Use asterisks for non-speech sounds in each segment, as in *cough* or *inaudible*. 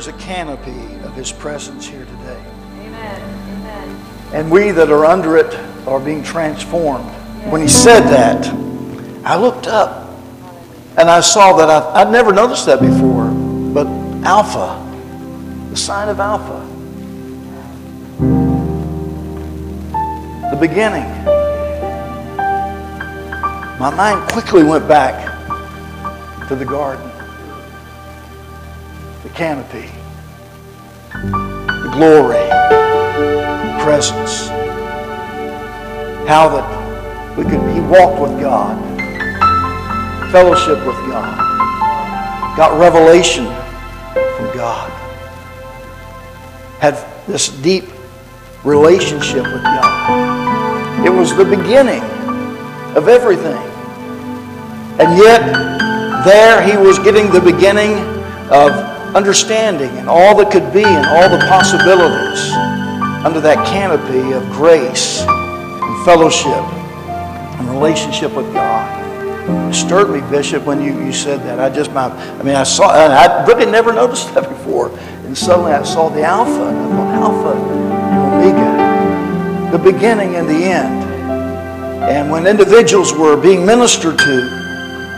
said it right. There's a canopy of His presence here today. Amen. Amen. And we that are under it are being transformed. When He said that, I looked up and I saw that I, I'd never noticed that before, but Alpha, the sign of Alpha, the beginning. My mind quickly went back to the garden, canopy, the glory, the presence. How that we could, he walked with God, fellowship with God, got revelation from God, had this deep relationship with God. It was the beginning of everything. And yet, there he was getting the beginning of understanding and all that could be and all the possibilities under that canopy of grace and fellowship and relationship with God. It stirred me, Bishop, when you, you said that. I just, my, I mean, I saw, I really never *laughs* noticed that before. And suddenly I saw the Alpha, and I thought, Alpha and Omega, the beginning and the end. And when individuals were being ministered to,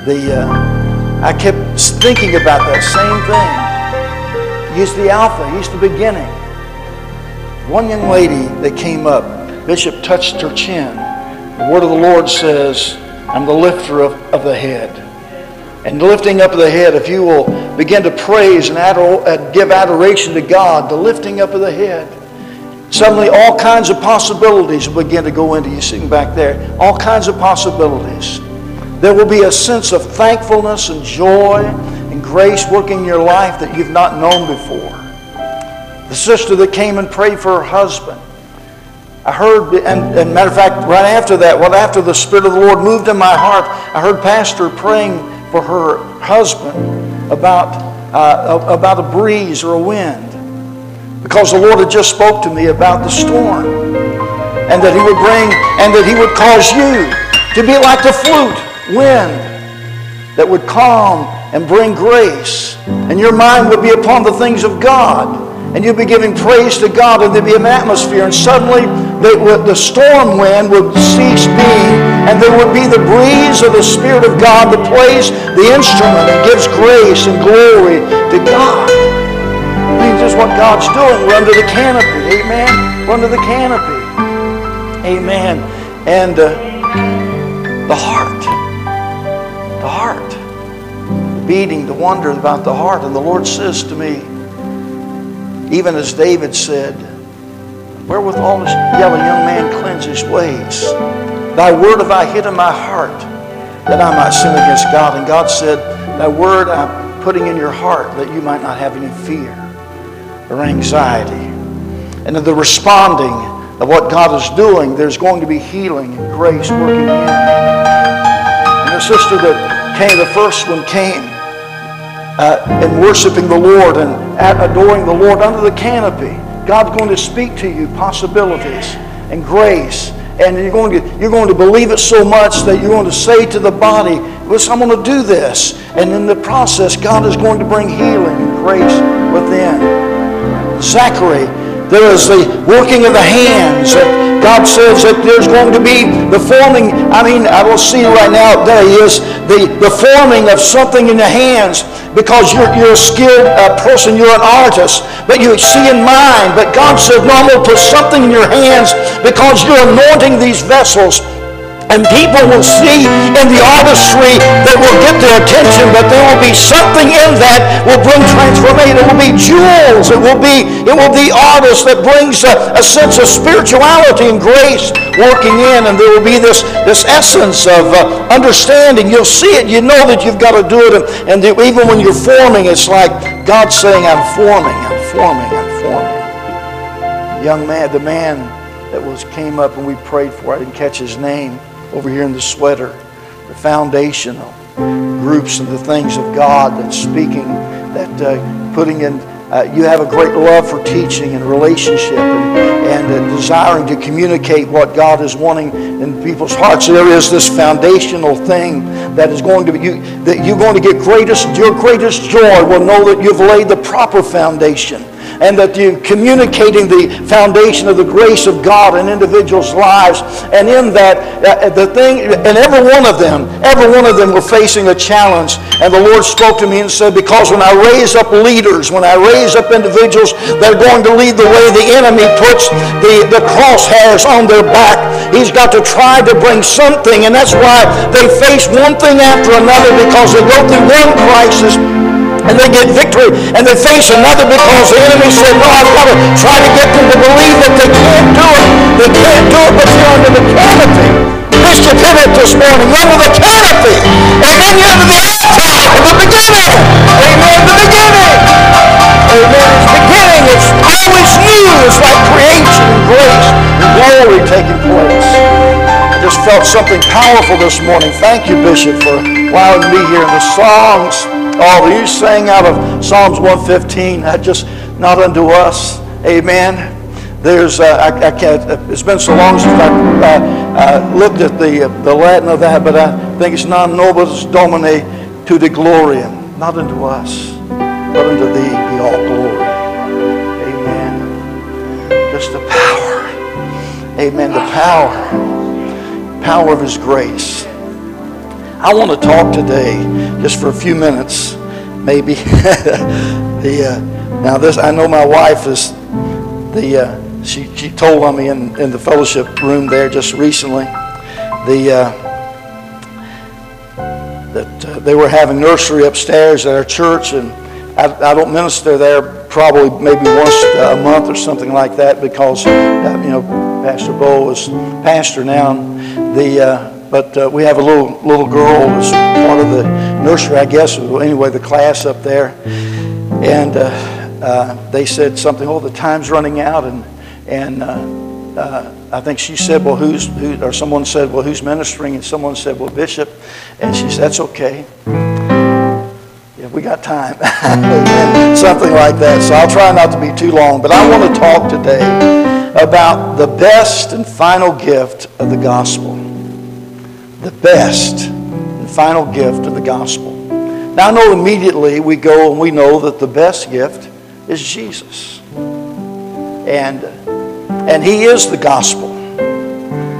the, uh, I kept thinking about that same thing. He's the Alpha, He's the beginning. One young lady that came up, Bishop touched her chin. The word of the Lord says, I'm the lifter of, of the head. And lifting up of the head, if you will begin to praise and ador- uh, give adoration to God, the lifting up of the head, suddenly all kinds of possibilities will begin to go into you sitting back there. All kinds of possibilities. There will be a sense of thankfulness and joy grace working in your life that you've not known before. The sister that came and prayed for her husband. I heard, and, and matter of fact, right after that, well, after the Spirit of the Lord moved in my heart, I heard Pastor praying for her husband about, uh, about a breeze or a wind. Because the Lord had just spoke to me about the storm. And that He would bring, and that He would cause you to be like the flute wind that would calm and bring grace. And your mind would be upon the things of God. And you'd be giving praise to God, and there'd be an atmosphere. And suddenly, would, the storm wind would cease being, and there would be the breeze of the Spirit of God that plays the instrument and gives grace and glory to God. I mean, just what God's doing. We're under the canopy. Amen. We're under the canopy. Amen. And uh, the heart beating, the wonder about the heart. And the Lord says to me, even as David said, Wherewithal shall a young man cleanse his ways? Thy word have I hid in my heart, that I might sin against God. And God said, Thy word I'm putting in your heart, that you might not have any fear or anxiety. And in the responding of what God is doing, there's going to be healing and grace working in. And the sister that came, the first one came uh, in worshiping the Lord and adoring the Lord under the canopy. God's going to speak to you possibilities and grace. And you're going, to, you're going to believe it so much that you're going to say to the body, listen, I'm going to do this. And in the process, God is going to bring healing and grace within. Zachary, there is the working of the hands. God says that there's going to be the forming. I mean, I will see right now, there he is, the, the forming of something in the hands because you're, you're a skilled uh, person, you're an artist, but you see in mind. But God says, no, I'm going to put something in your hands because you're anointing these vessels and people will see in the artistry that will get their attention, but there will be something in that will bring transformation. It will be jewels. It will be, it will be artists that brings a, a sense of spirituality and grace working in, and there will be this, this essence of uh, understanding. You'll see it. You know that you've got to do it. And, and even when you're forming, it's like God saying, I'm forming, I'm forming, I'm forming. The young man, the man that was came up and we prayed for, I didn't catch his name over here in the sweater, the foundational groups and the things of God that's speaking, that uh, putting in, uh, you have a great love for teaching and relationship and, and uh, desiring to communicate what God is wanting in people's hearts. There is this foundational thing that is going to be, you, that you're going to get greatest, your greatest joy will know that you've laid the proper foundation and that you're communicating the foundation of the grace of God in individuals' lives. And in that, uh, the thing, and every one of them, every one of them were facing a challenge. And the Lord spoke to me and said, Because when I raise up leaders, when I raise up individuals that are going to lead the way, the enemy puts the, the crosshairs on their back. He's got to try to bring something, and that's why they face one thing after another because they go through one crisis and they get victory and they face another because the enemy said, no, I've got to try to get them to believe that they can't do it. They can't do it, but you're under the canopy. Hit it this morning. You're under the canopy. Amen. You're under the altar the beginning. Amen. The beginning. Amen. It's beginning. It's always new. It's like creation and grace and glory taking place. I just felt something powerful this morning. Thank you, Bishop, for allowing me here in the songs. Oh, you sang out of Psalms 115, that just not unto us. Amen. There's, uh, I, I, can't, it's been so long since I uh, uh, looked at the, the Latin of that, but I think it's non nobis domine to the gloria. Not unto us, but unto thee be all glory. Amen. Just the power. Amen. The power. Power of his grace. I want to talk today, just for a few minutes, maybe. *laughs* the uh, now this I know my wife is the uh, she she told on me in, in the fellowship room there just recently the uh, that uh, they were having nursery upstairs at our church and I, I don't minister there probably maybe once a month or something like that because uh, you know Pastor Bo is pastor now. The uh, but uh, we have a little little girl who's part of the nursery, I guess. Anyway, the class up there, and uh, uh, they said something. Oh, the time's running out, and and uh, uh, I think she said, well, who's who? Or someone said, well, who's ministering? And someone said, well, Bishop, and she said, that's okay. Yeah, we got time. *laughs* something like that. So I'll try not to be too long, but I want to talk today about the best and final gift of the gospel the best and final gift of the gospel. Now, I know immediately we go and we know that the best gift is Jesus. And, and He is the gospel.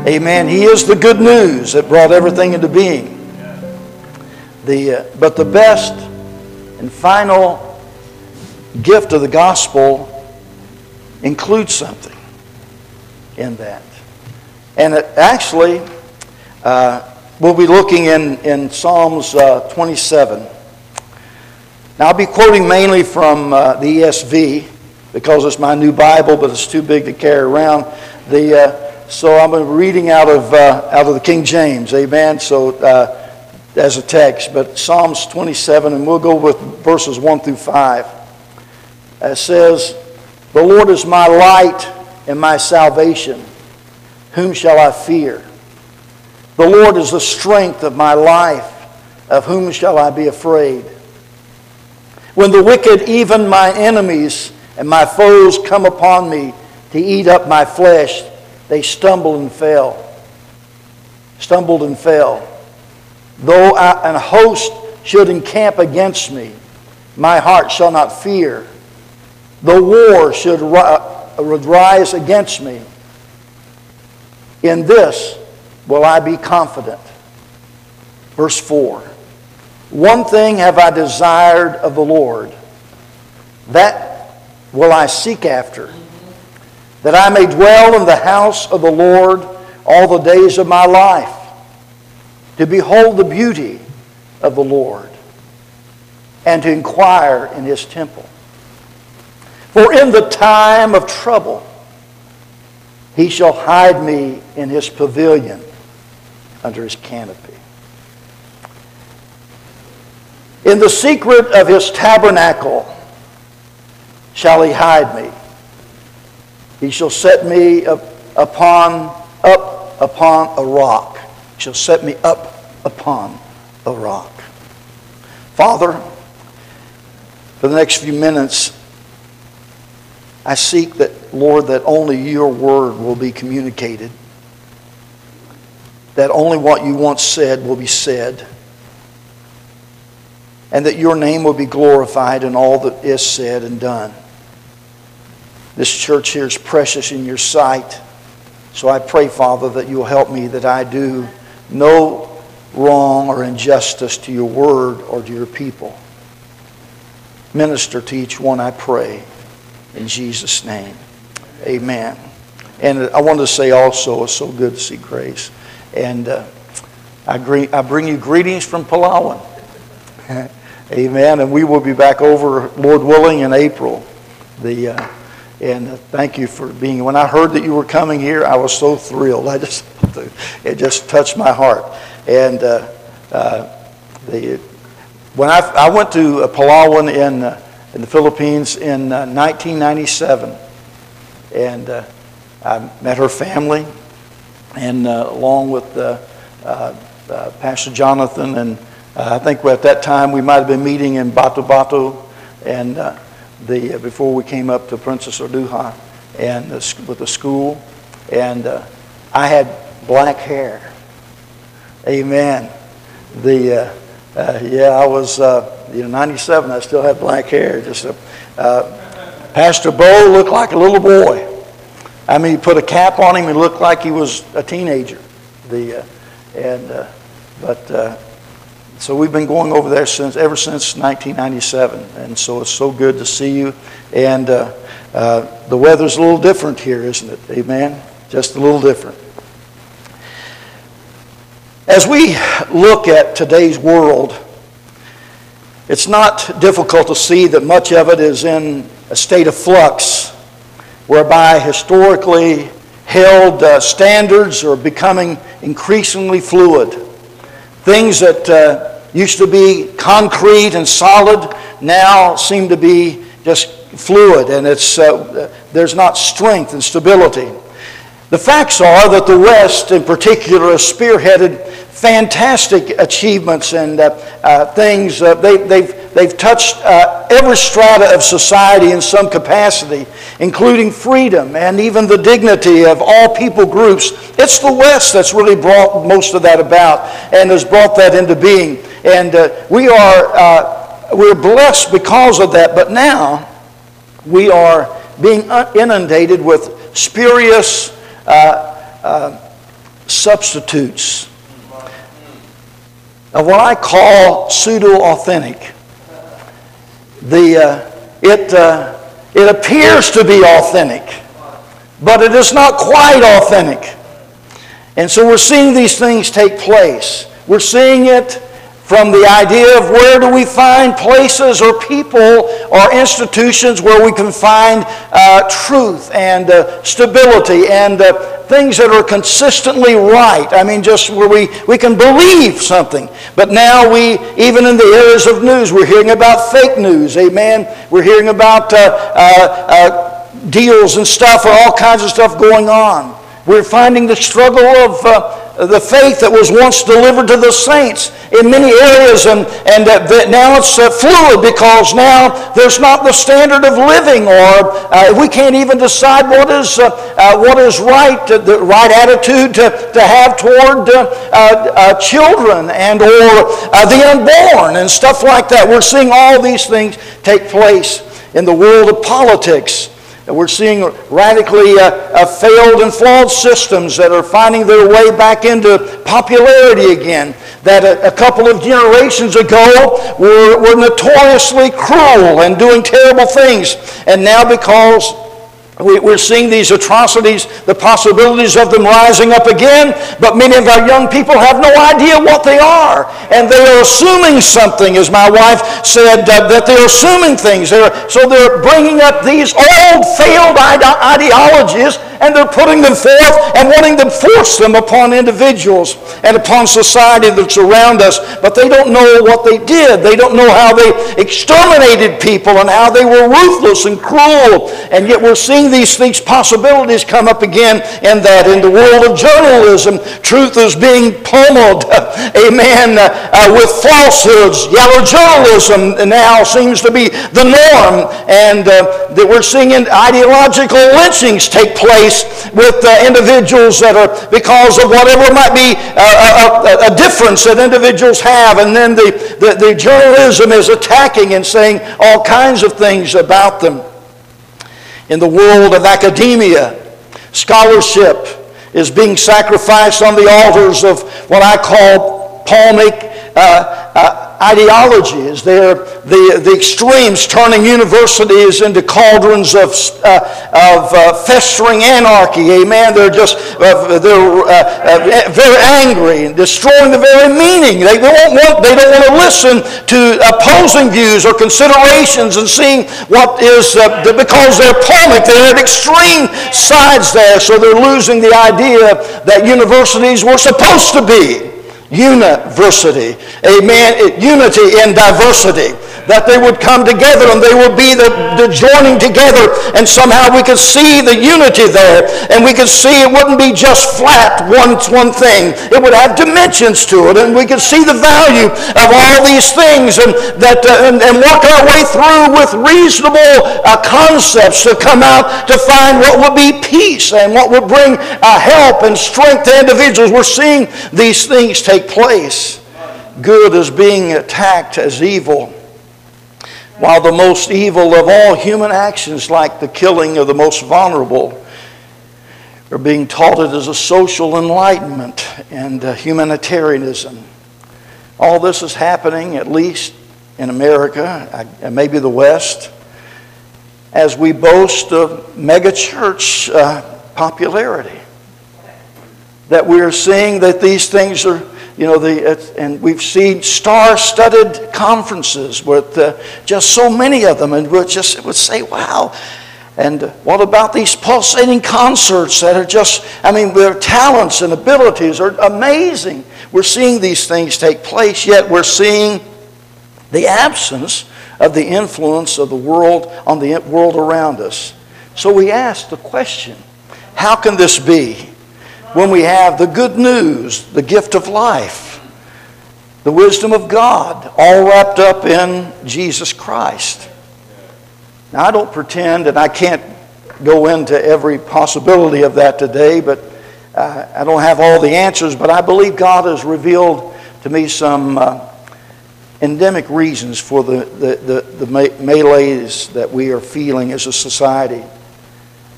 Amen. He is the good news that brought everything into being. The, uh, but the best and final gift of the gospel includes something in that. And it actually, uh, We'll be looking in, in Psalms uh, 27. Now, I'll be quoting mainly from uh, the ESV because it's my new Bible, but it's too big to carry around. The, uh, so I'm reading out of, uh, out of the King James, amen, so uh, as a text. But Psalms 27, and we'll go with verses 1 through 5. It says, The Lord is my light and my salvation. Whom shall I fear? The Lord is the strength of my life. Of whom shall I be afraid? When the wicked, even my enemies and my foes, come upon me to eat up my flesh, they stumble and fell. Stumbled and fell. Though an host should encamp against me, my heart shall not fear. The war should rise against me. In this, will I be confident. Verse 4 One thing have I desired of the Lord, that will I seek after, that I may dwell in the house of the Lord all the days of my life, to behold the beauty of the Lord, and to inquire in his temple. For in the time of trouble, he shall hide me in his pavilion under his canopy. In the secret of his tabernacle shall he hide me. He shall set me up upon up upon a rock. He shall set me up upon a rock. Father, for the next few minutes, I seek that, Lord, that only your word will be communicated, that only what you once said will be said, and that your name will be glorified in all that is said and done. This church here is precious in your sight. So I pray, Father, that you'll help me that I do no wrong or injustice to your word or to your people. Minister to each one, I pray. In Jesus' name. Amen. And I wanted to say also, it's so good to see Grace. And uh, I, greet, I bring you greetings from Palawan. *laughs* Amen. And we will be back over, Lord willing, in April. The, uh, and uh, thank you for being. When I heard that you were coming here, I was so thrilled. *laughs* I just, it just touched my heart. And uh, uh, the, when I, I went to Palawan in, uh, in the Philippines in 1997, uh, and I met her family, and along with Pastor Jonathan, and I think at that time we might have been meeting in Batu Batu, and the, before we came up to Princess Erduha and with the school, and uh, I had black hair. Amen. The uh, uh, yeah, I was uh, you know 97. I still had black hair. Just uh, Pastor Bo looked like a little boy. I mean, he put a cap on him. He looked like he was a teenager. The uh, and uh, but so we've been going over there since ever since 1997, and so it's so good to see you. And uh, uh, the weather's a little different here, isn't it? Amen. Just a little different. As we look at today's world, it's not difficult to see that much of it is in a state of flux, whereby historically held uh, standards are becoming increasingly fluid. Things that uh, used to be concrete and solid now seem to be just fluid, and it's, uh, there's not strength and stability. The facts are that the West, in particular, has spearheaded fantastic achievements and uh, uh, things. Uh, they, they've, they've touched uh, every strata of society in some capacity, including freedom and even the dignity of all people groups. It's the West that's really brought most of that about and has brought that into being. And uh, we are uh, we're blessed because of that. But now we are being inundated with spurious substitutes of what I call pseudo authentic. The, uh, it, uh, it appears to be authentic, but it is not quite authentic. And so we're seeing these things take place. We're seeing it from the idea of where do we find places or people or institutions where we can find uh, truth and uh, stability and uh, things that are consistently right. I mean, just where we, we can believe something. But now we, even in the areas of news, we're hearing about fake news. Amen. We're hearing about uh, uh, uh, deals and stuff all kinds of stuff going on. We're finding the struggle of the faith that was once delivered to the saints in many areas, and, and uh, now it's uh, fluid because now there's not the standard of living, or uh, we can't even decide what is, uh, uh, what is right, uh, the right attitude to, to have toward children and or the unborn and stuff like that. We're seeing all these things take place in the world of politics. We're seeing radically uh, uh, failed and flawed systems that are finding their way back into popularity again. That a, a couple of generations ago were, were notoriously cruel and doing terrible things. And now, because we're seeing these atrocities, the possibilities of them rising up again, but many of our young people have no idea what they are. And they are assuming something, as my wife said, uh, that they're assuming things. They're, so they're bringing up these old, failed ide- ideologies and they're putting them forth and wanting to force them upon individuals and upon society that's around us. But they don't know what they did. They don't know how they exterminated people and how they were ruthless and cruel. And yet we're seeing seeing these things, possibilities come up again and that. In the world of journalism, truth is being pummeled, *laughs* amen, uh, with falsehoods. Yellow journalism now seems to be the norm. And uh, that we're seeing ideological lynchings take place with uh, individuals that are, because of whatever might be uh, a, a, a difference that individuals have. And then the, the, the journalism is attacking and saying all kinds of things about them. In the world of academia, scholarship is being sacrificed on the altars of what I call polemic uh, uh, ideologies. They're the, the extremes turning universities into cauldrons of, uh, of uh, festering anarchy. Amen. They're just they're very angry and destroying the very meaning. They don't want they don't want to listen to opposing views or considerations and seeing what is because they're polemic. They're at extreme sides there, so they're losing the idea that universities were supposed to be university. Amen. Unity in diversity that they would come together and they would be the, the joining together and somehow we could see the unity there and we could see it wouldn't be just flat one, one thing. It would have dimensions to it and we could see the value of all these things and, that, uh, and, and work our way through with reasonable uh, concepts to come out to find what would be peace and what would bring uh, help and strength to individuals. We're seeing these things take place. Good is being attacked as evil while the most evil of all human actions, like the killing of the most vulnerable, are being taught as a social enlightenment and uh, humanitarianism. All this is happening, at least in America and maybe the West, as we boast of megachurch uh, popularity. That we are seeing that these things are you know, the, and we've seen star-studded conferences with uh, just so many of them, and we'll just would say, wow. And what about these pulsating concerts that are just, I mean, their talents and abilities are amazing. We're seeing these things take place, yet we're seeing the absence of the influence of the world on the world around us. So we ask the question, how can this be? When we have the good news, the gift of life, the wisdom of God, all wrapped up in Jesus Christ. Now, I don't pretend, and I can't go into every possibility of that today, but uh, I don't have all the answers, but I believe God has revealed to me some uh, endemic reasons for the, the, the, the melees that we are feeling as a society,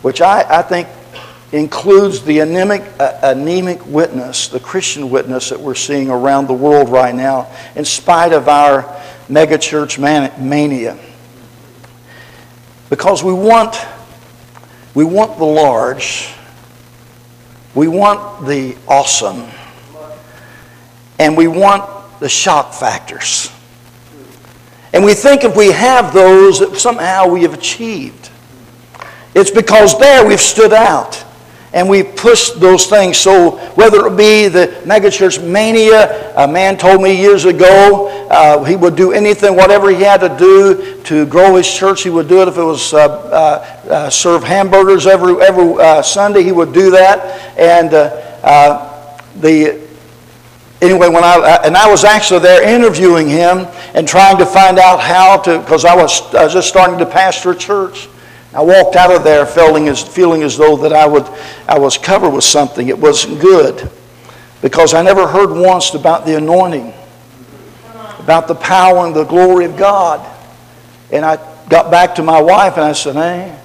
which I, I think includes the anemic, uh, anemic witness, the Christian witness that we're seeing around the world right now, in spite of our megachurch mania. Because we want, we want the large, we want the awesome, and we want the shock factors. And we think if we have those, that somehow we have achieved. It's because there we've stood out and we push those things. So whether it be the megachurch mania, a man told me years ago uh, he would do anything, whatever he had to do to grow his church, he would do it. If it was uh, uh, uh serve hamburgers every every uh, Sunday, he would do that. And uh, the anyway, when I and I was actually there interviewing him and trying to find out how to, because I was, I was just starting to pastor a church. I walked out of there feeling as, feeling as though that I, would, I was covered with something. It wasn't good because I never heard once about the anointing, about the power and the glory of God. And I got back to my wife and I said, hey,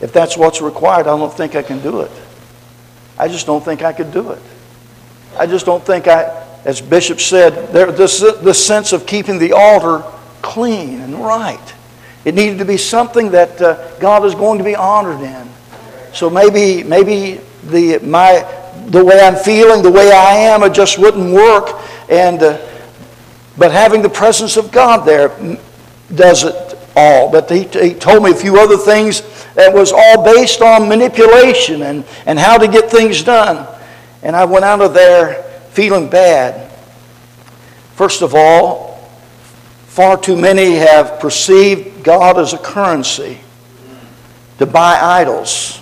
if that's what's required, I don't think I can do it. I just don't think I could do it. I just don't think I, as Bishop said, there, this, this sense of keeping the altar clean and right. It needed to be something that uh, God is going to be honored in. So maybe, maybe the, my, the way I'm feeling, the way I am, it just wouldn't work. And, uh, but having the presence of God there does it all. But he, he told me a few other things that was all based on manipulation and, and how to get things done. And I went out of there feeling bad. First of all, Far too many have perceived God as a currency. to buy idols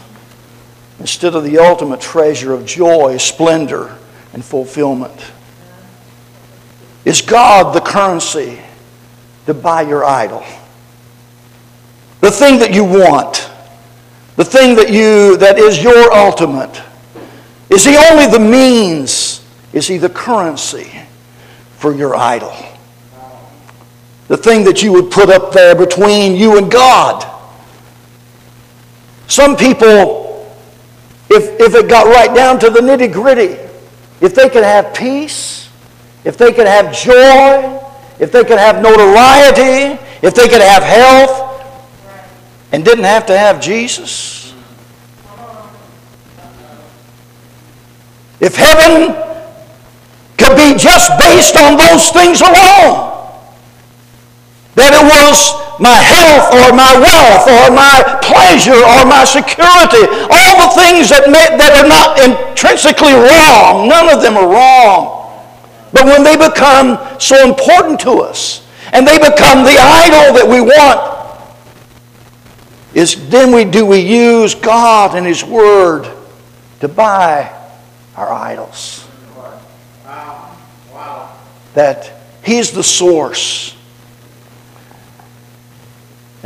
instead of the ultimate treasure of joy, splendor, and fulfillment? Is God the currency to buy your idol? The thing that you want, the thing that you that is your ultimate. Is he only the means? Is he the currency for your idol? The thing that you would put up there between you and God. Some people, if, if it got right down to the nitty gritty, if they could have peace, if they could have joy, if they could have notoriety, if they could have health, and didn't have to have Jesus, if heaven could be just based on those things alone, that it was my health or my wealth or my pleasure or my security, all the things that, may, that are not intrinsically wrong, none of them are wrong. But when they become so important to us and they become the idol that we want, is then we do we use God and His Word to buy our idols. Wow. Wow. That He's the source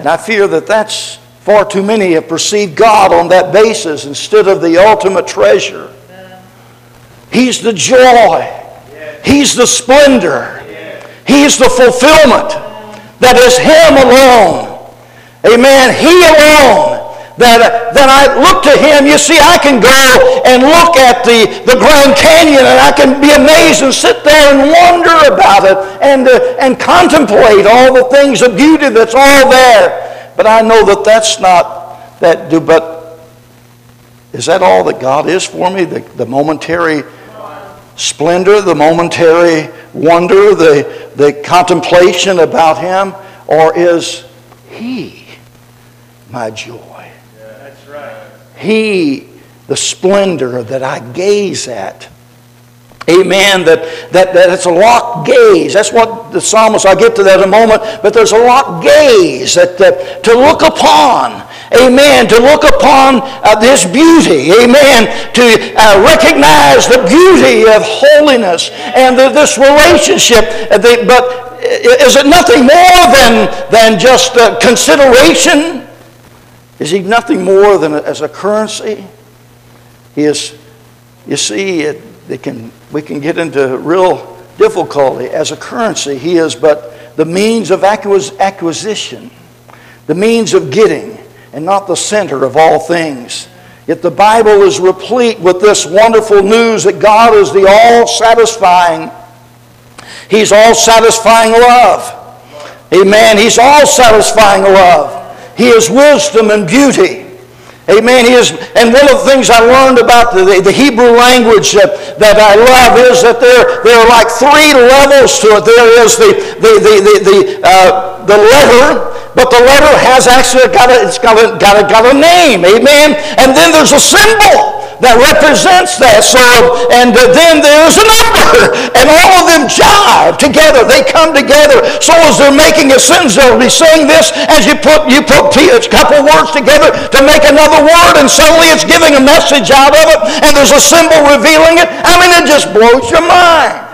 and I fear that that's far too many have perceived God on that basis instead of the ultimate treasure. He's the joy. He's the splendor. He's the fulfillment that is Him alone. Amen. He alone that, that I look to him. You see, I can go and look at the, the Grand Canyon and I can be amazed and sit there and wonder about it and, uh, and contemplate all the things of beauty that's all there. But I know that that's not that do, but is that all that God is for me? The, the momentary splendor, the momentary wonder, the, the contemplation about him? Or is he my joy? He, the splendor that I gaze at. Amen. That, that, that a locked gaze. That's what the psalmist, I'll get to that in a moment, but there's a locked gaze that, that to look upon. Amen. To look upon uh, this beauty. Amen. To uh, recognize the beauty of holiness and the, this relationship. Uh, the, but is it nothing more than, than just consideration? Is he nothing more than a, as a currency? He is, you see, it, it can, we can get into real difficulty. As a currency, he is but the means of acquisition, the means of getting, and not the center of all things. Yet the Bible is replete with this wonderful news that God is the all satisfying, He's all satisfying love. Amen. He's all satisfying love. He is wisdom and beauty. Amen. He is, and one of the things I learned about the, the, Hebrew language that, that I love is that there, there are like three levels to it. There is the, the, the, the, the, uh, the letter, but the letter has actually got a, it's got a, got a, got a name. Amen. And then there's a symbol that represents that. So, and then there's a number, and all of them jive together. They come together. So as they're making a sentence, they'll be saying this as you put you put a couple words together to make another word, and suddenly it's giving a message out of it, and there's a symbol revealing it. I mean, it just blows your mind.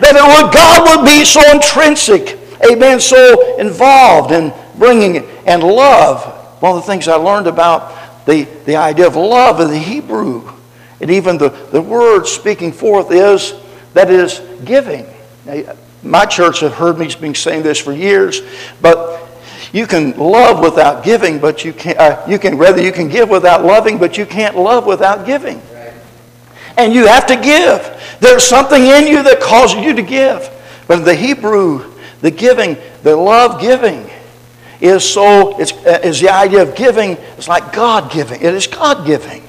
That it would, God would be so intrinsic, amen, so involved in bringing it, and love. One of the things I learned about the, the idea of love in the Hebrew. And even the, the word speaking forth is that is giving. Now, my church have heard me been saying this for years, but you can love without giving, but you can uh, you can rather you can give without loving, but you can't love without giving. And you have to give. There's something in you that causes you to give. But the Hebrew, the giving, the love giving, is so, it's, uh, is the idea of giving, it's like God giving. It is God giving.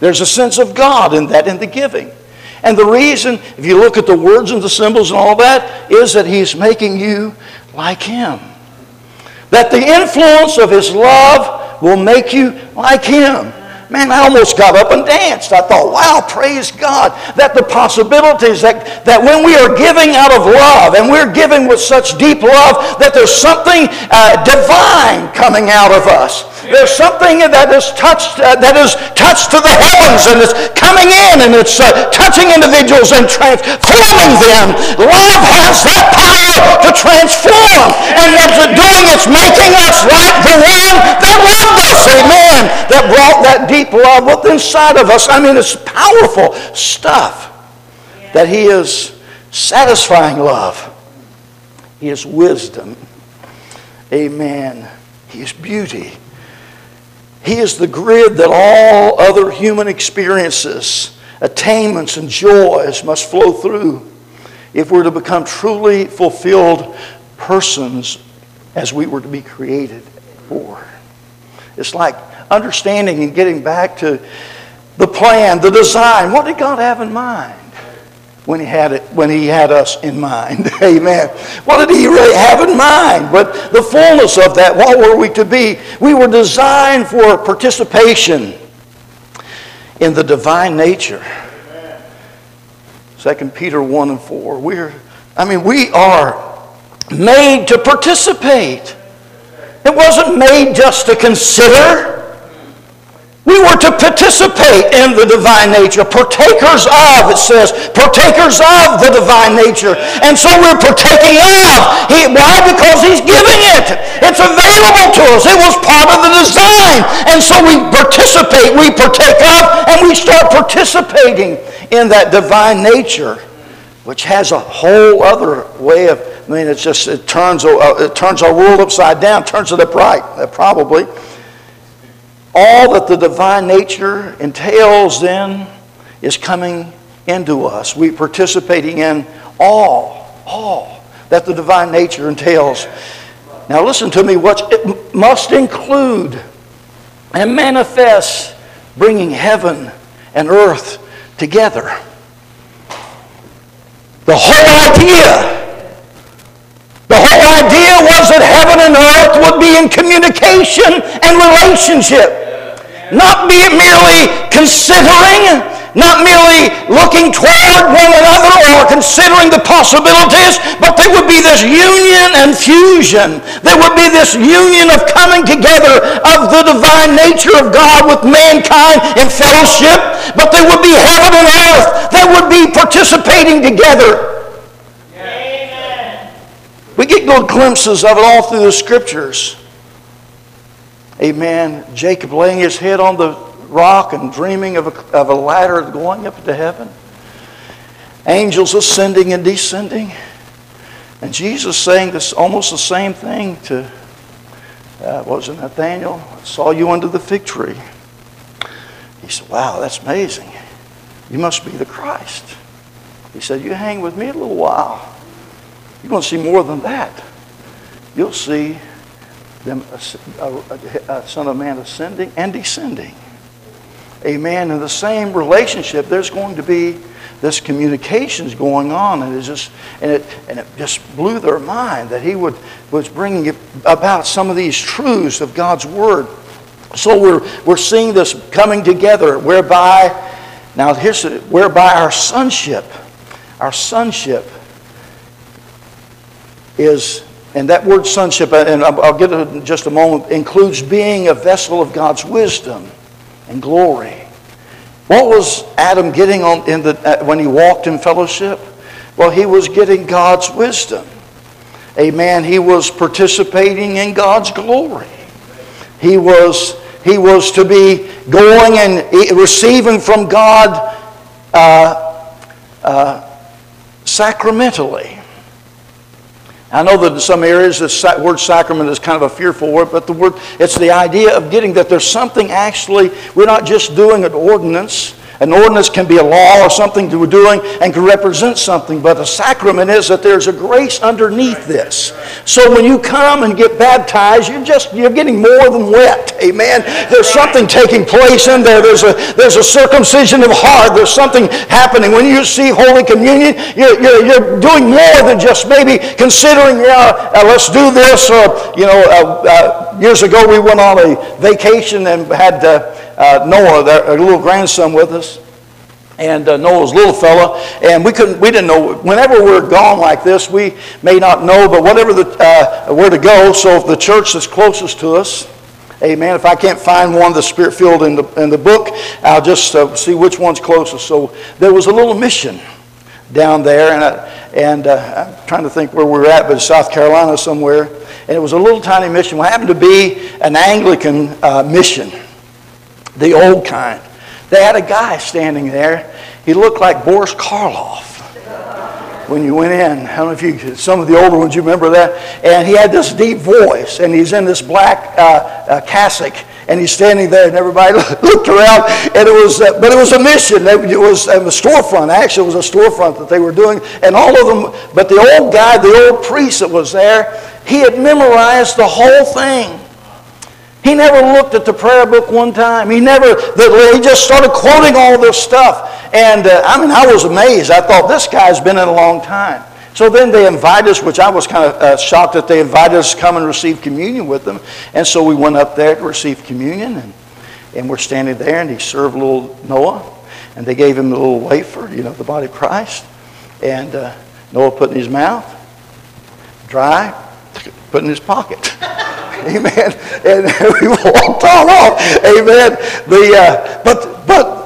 There's a sense of God in that, in the giving. And the reason, if you look at the words and the symbols and all that, is that He's making you like Him. That the influence of His love will make you like Him. Man, I almost got up and danced. I thought, wow, praise God. That the possibilities that, that when we are giving out of love and we're giving with such deep love, that there's something uh, divine coming out of us. There's something that is touched, uh, that is touched to the heavens and it's coming in and it's uh, touching individuals and transforming them. Love has that power to transform. And what's it doing? It's making us like the one that loved us. Amen. That brought that deep love within inside of us. I mean, it's powerful stuff that He is satisfying love. He is wisdom. Amen. He is beauty. He is the grid that all other human experiences, attainments, and joys must flow through if we're to become truly fulfilled persons as we were to be created for. It's like understanding and getting back to the plan, the design. What did God have in mind? When he had it when he had us in mind. *laughs* Amen. What did he really have in mind? But the fullness of that what were we to be? We were designed for participation in the divine nature. Second peter 1 and 4 we're i mean we are made to participate. It wasn't made just to consider we were to participate in the divine nature, partakers of, it says, partakers of the divine nature. And so we're partaking of. He, why? Because He's giving it. It's available to us. It was part of the design. And so we participate, we partake of, and we start participating in that divine nature, which has a whole other way of, I mean, it's just, it turns, uh, it turns our world upside down, turns it upright, uh, probably all that the divine nature entails then is coming into us. We participating in all, all that the divine nature entails. Now listen to me, what it must include and manifest bringing heaven and earth together. The whole idea the whole idea was that heaven and earth would be in communication and relationship. Not be merely considering, not merely looking toward one another or considering the possibilities, but there would be this union and fusion. There would be this union of coming together of the divine nature of God with mankind in fellowship, but there would be heaven and earth that would be participating together. We get little glimpses of it all through the scriptures. Amen. Jacob laying his head on the rock and dreaming of a, of a ladder going up to heaven. Angels ascending and descending. And Jesus saying this almost the same thing to, uh, was it, Nathaniel? I saw you under the fig tree. He said, Wow, that's amazing. You must be the Christ. He said, You hang with me a little while. You're going to see more than that. You'll see them, uh, a, uh, uh, Son of Man ascending and descending. Amen. In the same relationship, there's going to be this communications going on, and it just and it and it just blew their mind that he would was bringing about some of these truths of God's word. So we're we're seeing this coming together, whereby now here's whereby our sonship, our sonship is and that word sonship, and I'll get it in just a moment, includes being a vessel of God's wisdom and glory. What was Adam getting on in the, uh, when he walked in fellowship? Well, he was getting God's wisdom. Amen. He was participating in God's glory. He was, he was to be going and receiving from God uh, uh, sacramentally. I know that in some areas the word sacrament is kind of a fearful word, but the word, it's the idea of getting that there's something actually, we're not just doing an ordinance, an ordinance can be a law or something that we're doing and can represent something, but a sacrament is that there's a grace underneath this. So when you come and get baptized, you're just you're getting more than wet. Amen. There's something taking place in there. There's a there's a circumcision of heart. There's something happening. When you see Holy Communion, you're, you're, you're doing more than just maybe considering, yeah, uh, let's do this, or you know, uh, uh years ago we went on a vacation and had uh, uh, Noah, their, little grandson, with us. And uh, Noah's little fella, and we couldn't, we didn't know. Whenever we're gone like this, we may not know, but whatever the, uh, where to go. So if the church that's closest to us, Amen. If I can't find one that's spirit filled in the, in the book, I'll just uh, see which one's closest. So there was a little mission down there, and, I, and uh, I'm trying to think where we were at, but South Carolina somewhere. And it was a little tiny mission. It happened to be an Anglican uh, mission, the old kind. They had a guy standing there. He looked like Boris Karloff when you went in. I don't know if you, some of the older ones, you remember that. And he had this deep voice, and he's in this black uh, uh, cassock, and he's standing there, and everybody *laughs* looked around, and it was, uh, but it was a mission. It was a storefront. Actually, it was a storefront that they were doing, and all of them. But the old guy, the old priest that was there, he had memorized the whole thing. He never looked at the prayer book one time. He never, he just started quoting all this stuff. And uh, I mean, I was amazed. I thought, this guy's been in a long time. So then they invited us, which I was kind of uh, shocked that they invited us to come and receive communion with them. And so we went up there to receive communion, and, and we're standing there, and he served little Noah, and they gave him a little wafer, you know, the body of Christ. And uh, Noah put in his mouth, dry, put in his pocket. *laughs* Amen. And *laughs* we walked all off. Amen. The, uh, but, but,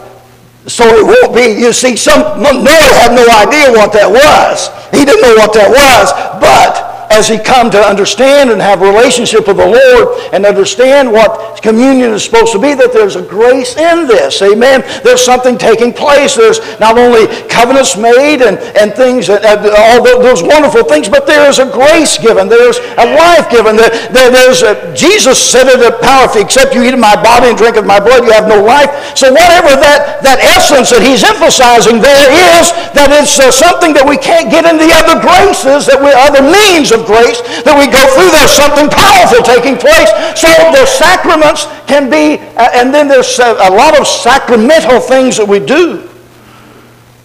so it won't be, you see, some, Noah had no idea what that was. He didn't know what that was. But, as he come to understand and have relationship with the Lord and understand what communion is supposed to be, that there's a grace in this. Amen. There's something taking place. There's not only covenants made and, and things, and all those wonderful things, but there is a grace given. There's a life given. There, there's a, Jesus said it at power, except you eat of my body and drink of my blood, you have no life. So whatever that, that essence that he's emphasizing there is, that it's uh, something that we can't get in the other graces, that we other means of grace that we go through. There's something powerful taking place. So the sacraments can be, uh, and then there's a, a lot of sacramental things that we do.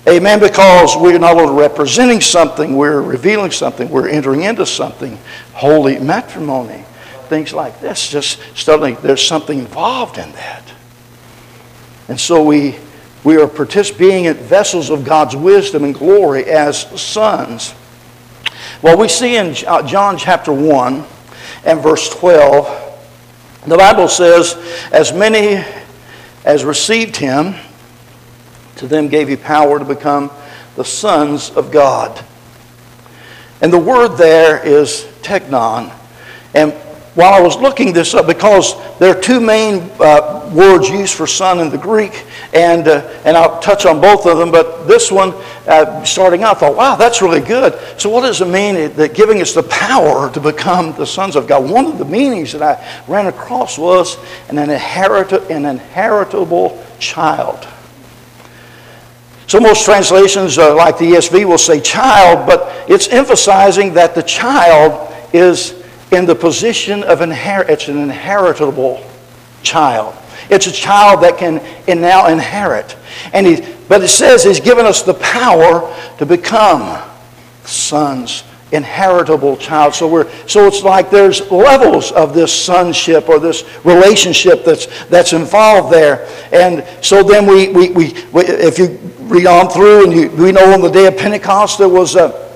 Amen. Because we're not only representing something, we're revealing something, we're entering into something. Holy matrimony, things like this. Just suddenly there's something involved in that. And so we, we are participating in vessels of God's wisdom and glory as sons. Well, we see in uh, John chapter 1 and verse 12, the Bible says, As many as received him, to them gave he power to become the sons of God. And the word there is teknon. And while I was looking this up, because there are two main uh, words used for son in the Greek, and, uh, and I'll touch on both of them, but this one, uh, starting out, I thought, wow, that's really good. So, what does it mean that giving us the power to become the sons of God? One of the meanings that I ran across was an, inherit- an inheritable child. So most translations, uh, like the ESV, will say child, but it's emphasizing that the child is in the position of inherit. It's an inheritable child. It's a child that can now inherit. And he, but it says he's given us the power to become sons, inheritable child. So we're so it's like there's levels of this sonship or this relationship that's that's involved there. And so then we we, we, we if you read on through and you, we know on the day of Pentecost there was a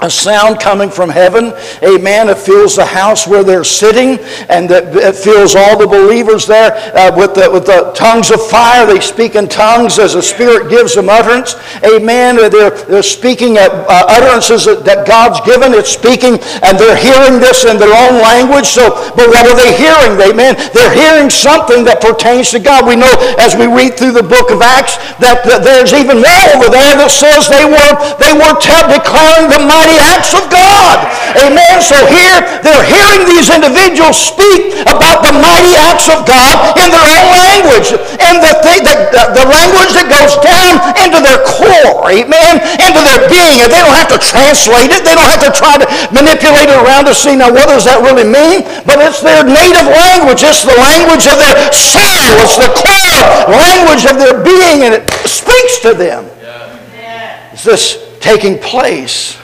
a sound coming from heaven. Amen. It fills the house where they're sitting, and it fills all the believers there uh, with, the, with the tongues of fire. They speak in tongues as the Spirit gives them utterance. Amen. They're, they're speaking at, uh, utterances that, that, God's given. It's speaking, and they're hearing this in their own language. So, but what are they hearing? Amen. They're hearing something that pertains to God. We know as we read through the book of Acts that, that there's even more over there that says they were they were declaring the mighty mighty acts of God. Amen. So here they're hearing these individuals speak about the mighty acts of God in their own language, in the, thing, the, the, the language that goes down into their core. Amen. Into their being. And they don't have to translate it. They don't have to try to manipulate it around to see now what does that really mean. But it's their native language. It's the language of their soul. It's the core language of their being, and it speaks to them. Yeah. Is this taking place?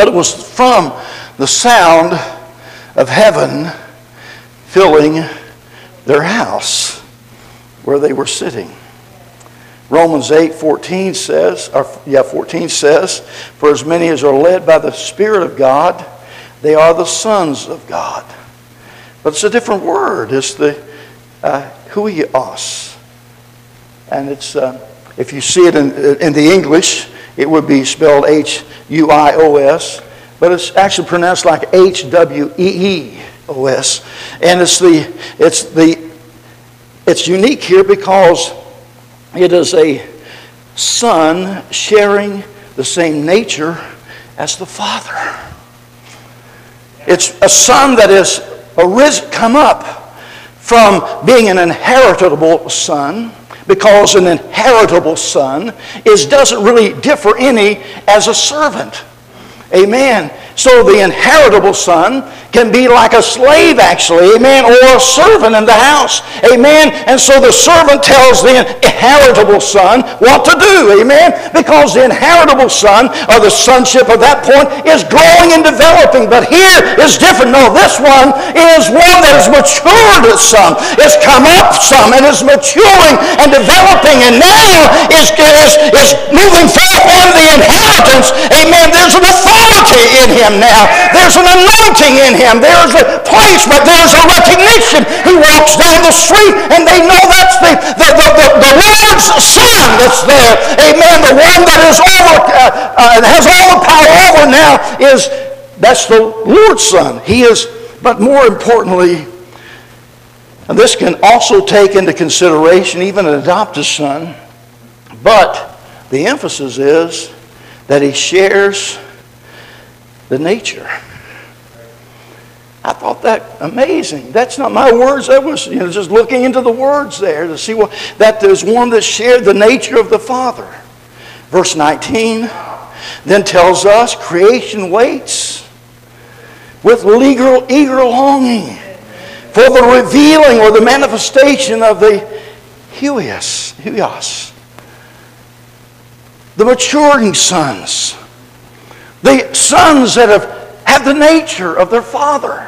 But it was from the sound of heaven filling their house where they were sitting. Romans 8 14 says, or yeah, 14 says, For as many as are led by the Spirit of God, they are the sons of God. But it's a different word. It's the uh, huios. And it's, uh, if you see it in, in the English, it would be spelled H U I O S, but it's actually pronounced like H W E E O S. And it's the, it's the, it's unique here because it is a son sharing the same nature as the father. It's a son that is arisen, come up from being an inheritable son because an inheritable son is, doesn't really differ any as a servant. Amen. So the inheritable son can be like a slave, actually, amen, or a servant in the house, amen. And so the servant tells the inheritable son what to do, amen, because the inheritable son, or the sonship at that point, is growing and developing. But here is different. No, this one is one that has matured some, has come up some, and is maturing and developing, and now is, is, is moving forth in the inheritance, amen. There's an authority in him now, there's an anointing in him him. There's a place, but there's a recognition. He walks down the street and they know that's the, the, the, the, the Lord's son that's there. Amen. The one that is over, uh, uh, has all the power over now is, that's the Lord's son. He is, but more importantly, and this can also take into consideration even an adopted son, but the emphasis is that he shares the nature I thought that amazing. That's not my words. That was you know, just looking into the words there to see what that there's one that shared the nature of the Father. Verse 19 then tells us creation waits with eager, eager longing for the revealing or the manifestation of the huios, huios, the maturing sons, the sons that have have the nature of their father.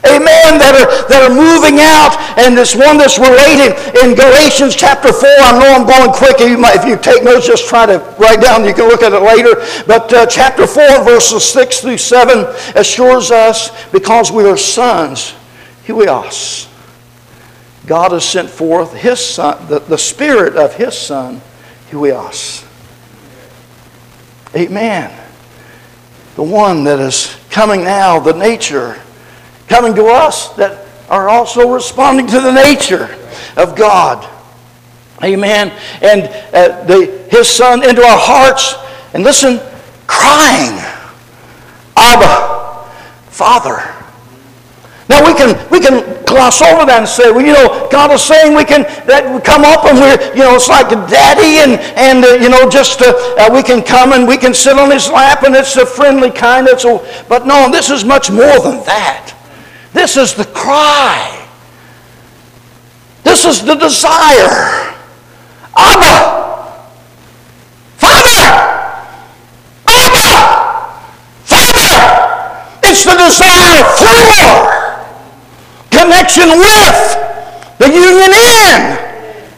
Amen. That are, that are moving out. And this one that's related in Galatians chapter 4. I know I'm going quick. If you, might, if you take notes, just try to write down. You can look at it later. But uh, chapter 4, verses 6 through 7 assures us because we are sons, huios. God has sent forth his son, the, the spirit of his son, huios. Amen. The one that is coming now, the nature coming to us that are also responding to the nature of God. Amen. And uh, the, His Son into our hearts, and listen, crying, Abba, Father. Now we can we can gloss over that and say, well, you know, God is saying we can that we come up and we're you know it's like daddy and and uh, you know just uh, uh, we can come and we can sit on his lap and it's a friendly kind. It's a, but no, this is much more than that. This is the cry. This is the desire. Abba, Father, Abba, Father. It's the desire connection with, the union in.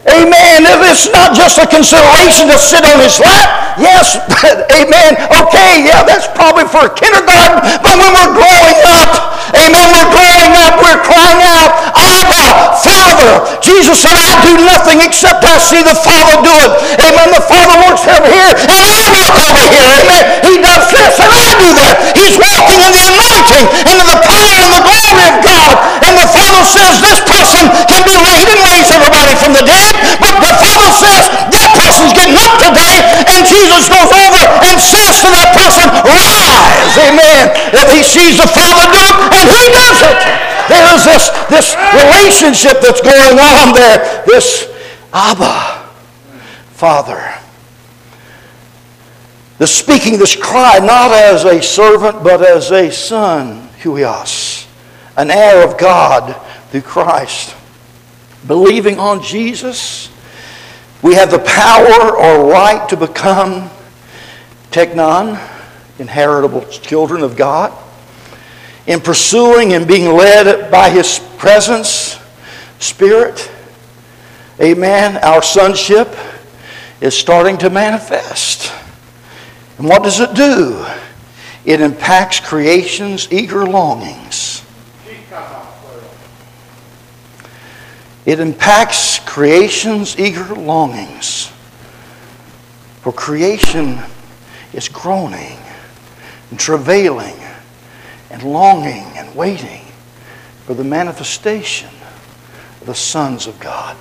Amen. It's not just a consideration to sit on his lap. Yes, *laughs* amen. Okay, yeah, that's probably for kindergarten. But when we're growing up, amen, we're growing up, we're crying out, Abba, Father. Jesus said, I do nothing except I see the Father do it. Amen. The Father works over here, and I work over here. Amen. He does this, and I do that. He's walking in the anointing, into the power and the glory of God. The Father says this person can be raised raise everybody from the dead. But the Father says that person's getting up today. And Jesus goes over and says to that person, rise. Amen. If he sees the Father do it, and he does it. There is this, this relationship that's going on there. This Abba, Father. The speaking this cry not as a servant, but as a son, huios, an heir of God through Christ. Believing on Jesus, we have the power or right to become teknon, inheritable children of God. In pursuing and being led by His presence, Spirit, amen, our sonship is starting to manifest. And what does it do? It impacts creation's eager longings. It impacts creation's eager longings. For creation is groaning and travailing and longing and waiting for the manifestation of the sons of God.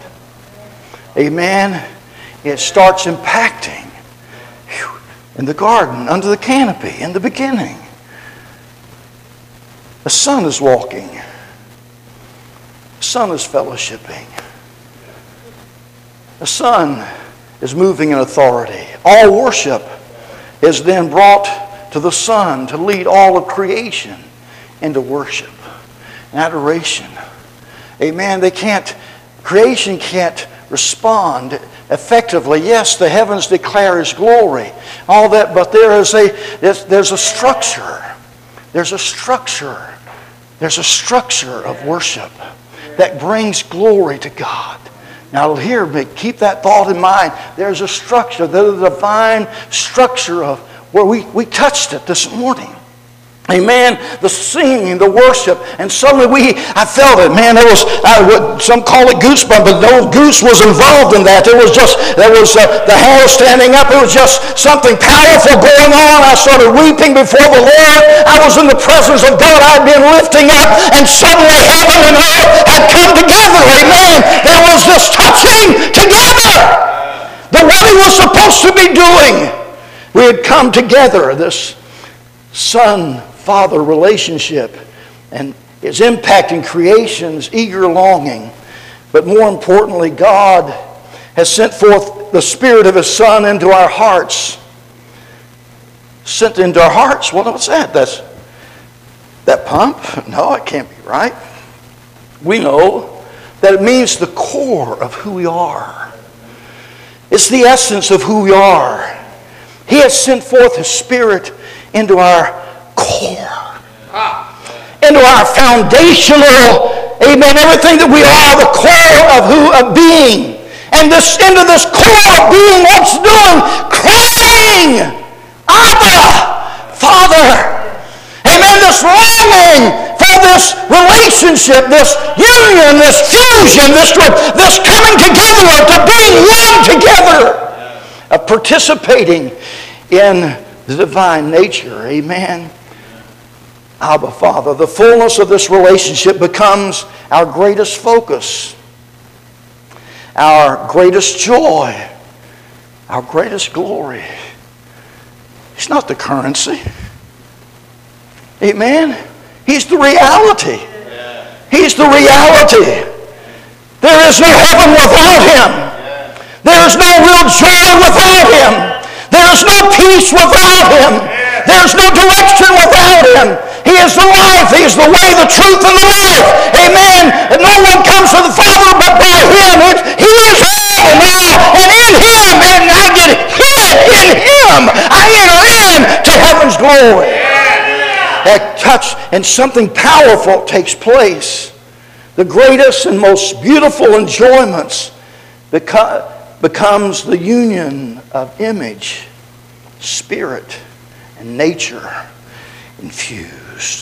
Amen. It starts impacting in the garden, under the canopy, in the beginning. The Son is walking. Son is fellowshipping. The Son is moving in authority. All worship is then brought to the Son to lead all of creation into worship and adoration. Amen. They can't, creation can't respond effectively. Yes, the heavens declare His glory, all that, but there is a, there's, there's a structure. There's a structure. There's a structure of worship that brings glory to God. Now, hear me keep that thought in mind. There's a structure, the divine structure of where we, we touched it this morning. Amen. The singing, the worship, and suddenly we, I felt it. Man, there was, I, some call it goosebump, but no goose was involved in that. There was just, there was uh, the hair standing up. It was just something powerful going on. I started weeping before the Lord. I was in the presence of God. I'd been lifting up, and suddenly heaven and earth had come together. Amen. There was this touching together. The what he was supposed to be doing. We had come together, this son father relationship and is impacting creation's eager longing. But more importantly, God has sent forth the Spirit of His Son into our hearts. Sent into our hearts. Well, what's that? That's that pump? No, it can't be right. We know that it means the core of who we are. It's the essence of who we are. He has sent forth His Spirit into our core, into our foundational, amen, everything that we are, the core of who, of being. And this into this core of being, what's doing? Crying, Abba, Father. Amen. This longing for this relationship, this union, this fusion, this, this coming together, to being one together, of participating in the divine nature. Amen. Abba Father. The fullness of this relationship becomes our greatest focus, our greatest joy, our greatest glory. He's not the currency. Amen? He's the reality. He's the reality. There is no heaven without him. There is no real joy without him. There is no peace without him. There's no direction without him. He is the life. He is the way, the truth, and the life. Amen. And no one comes to the Father but by Him. It's, he is all and and in Him, and I get hid in Him. I enter in to heaven's glory. That touch and something powerful takes place. The greatest and most beautiful enjoyments becomes the union of image, spirit, and nature infused.